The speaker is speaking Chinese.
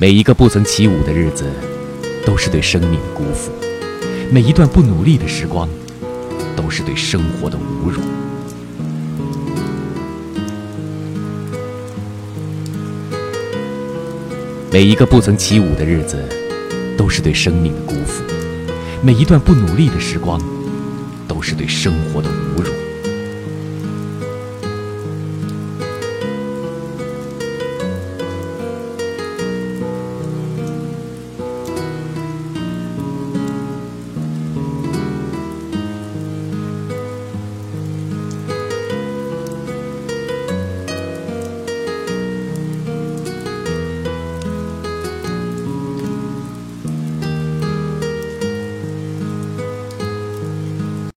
每一个不曾起舞的日子都是对生命的辜负。每一段不努力的时光都是对生活的侮辱。每一个不曾起舞的日子都是对生命的辜负。每一段不努力的时光都是对生活的侮辱。